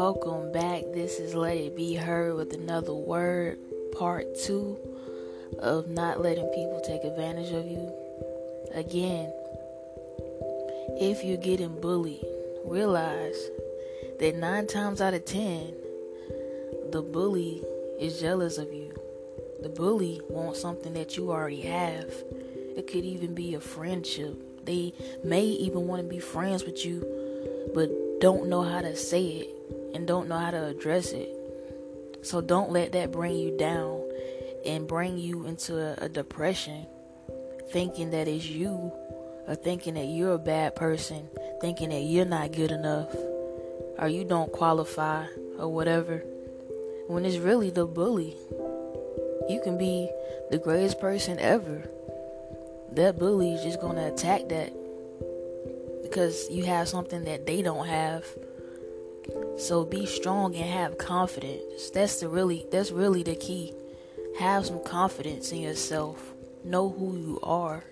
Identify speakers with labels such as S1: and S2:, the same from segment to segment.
S1: Welcome back. This is Let It Be Heard with another word, part two of not letting people take advantage of you. Again, if you're getting bullied, realize that nine times out of ten, the bully is jealous of you. The bully wants something that you already have. It could even be a friendship. They may even want to be friends with you, but don't know how to say it and don't know how to address it. So don't let that bring you down and bring you into a, a depression thinking that it's you or thinking that you're a bad person, thinking that you're not good enough or you don't qualify or whatever. When it's really the bully. You can be the greatest person ever. That bully is just going to attack that because you have something that they don't have. So be strong and have confidence. That's the really that's really the key. Have some confidence in yourself. Know who you are.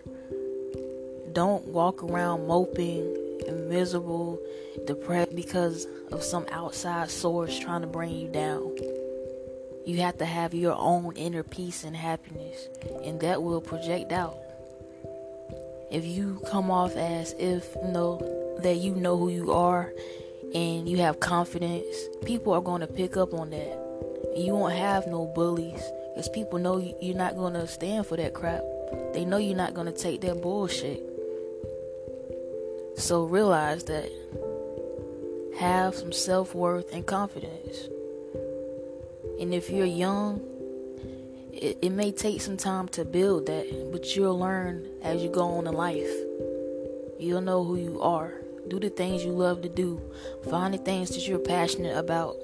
S1: Don't walk around moping and miserable, depressed because of some outside source trying to bring you down. You have to have your own inner peace and happiness, and that will project out if you come off as if you know that you know who you are and you have confidence, people are going to pick up on that. You won't have no bullies because people know you're not going to stand for that crap. They know you're not going to take that bullshit. So realize that. Have some self worth and confidence. And if you're young, it, it may take some time to build that, but you'll learn as you go on in life. You'll know who you are. Do the things you love to do. Find the things that you're passionate about.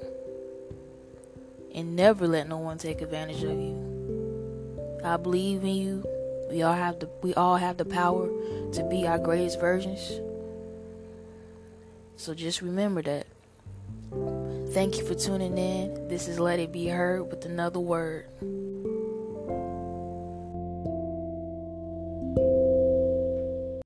S1: And never let no one take advantage of you. I believe in you. We all have the we all have the power to be our greatest versions. So just remember that. Thank you for tuning in. This is Let It Be Heard with another word.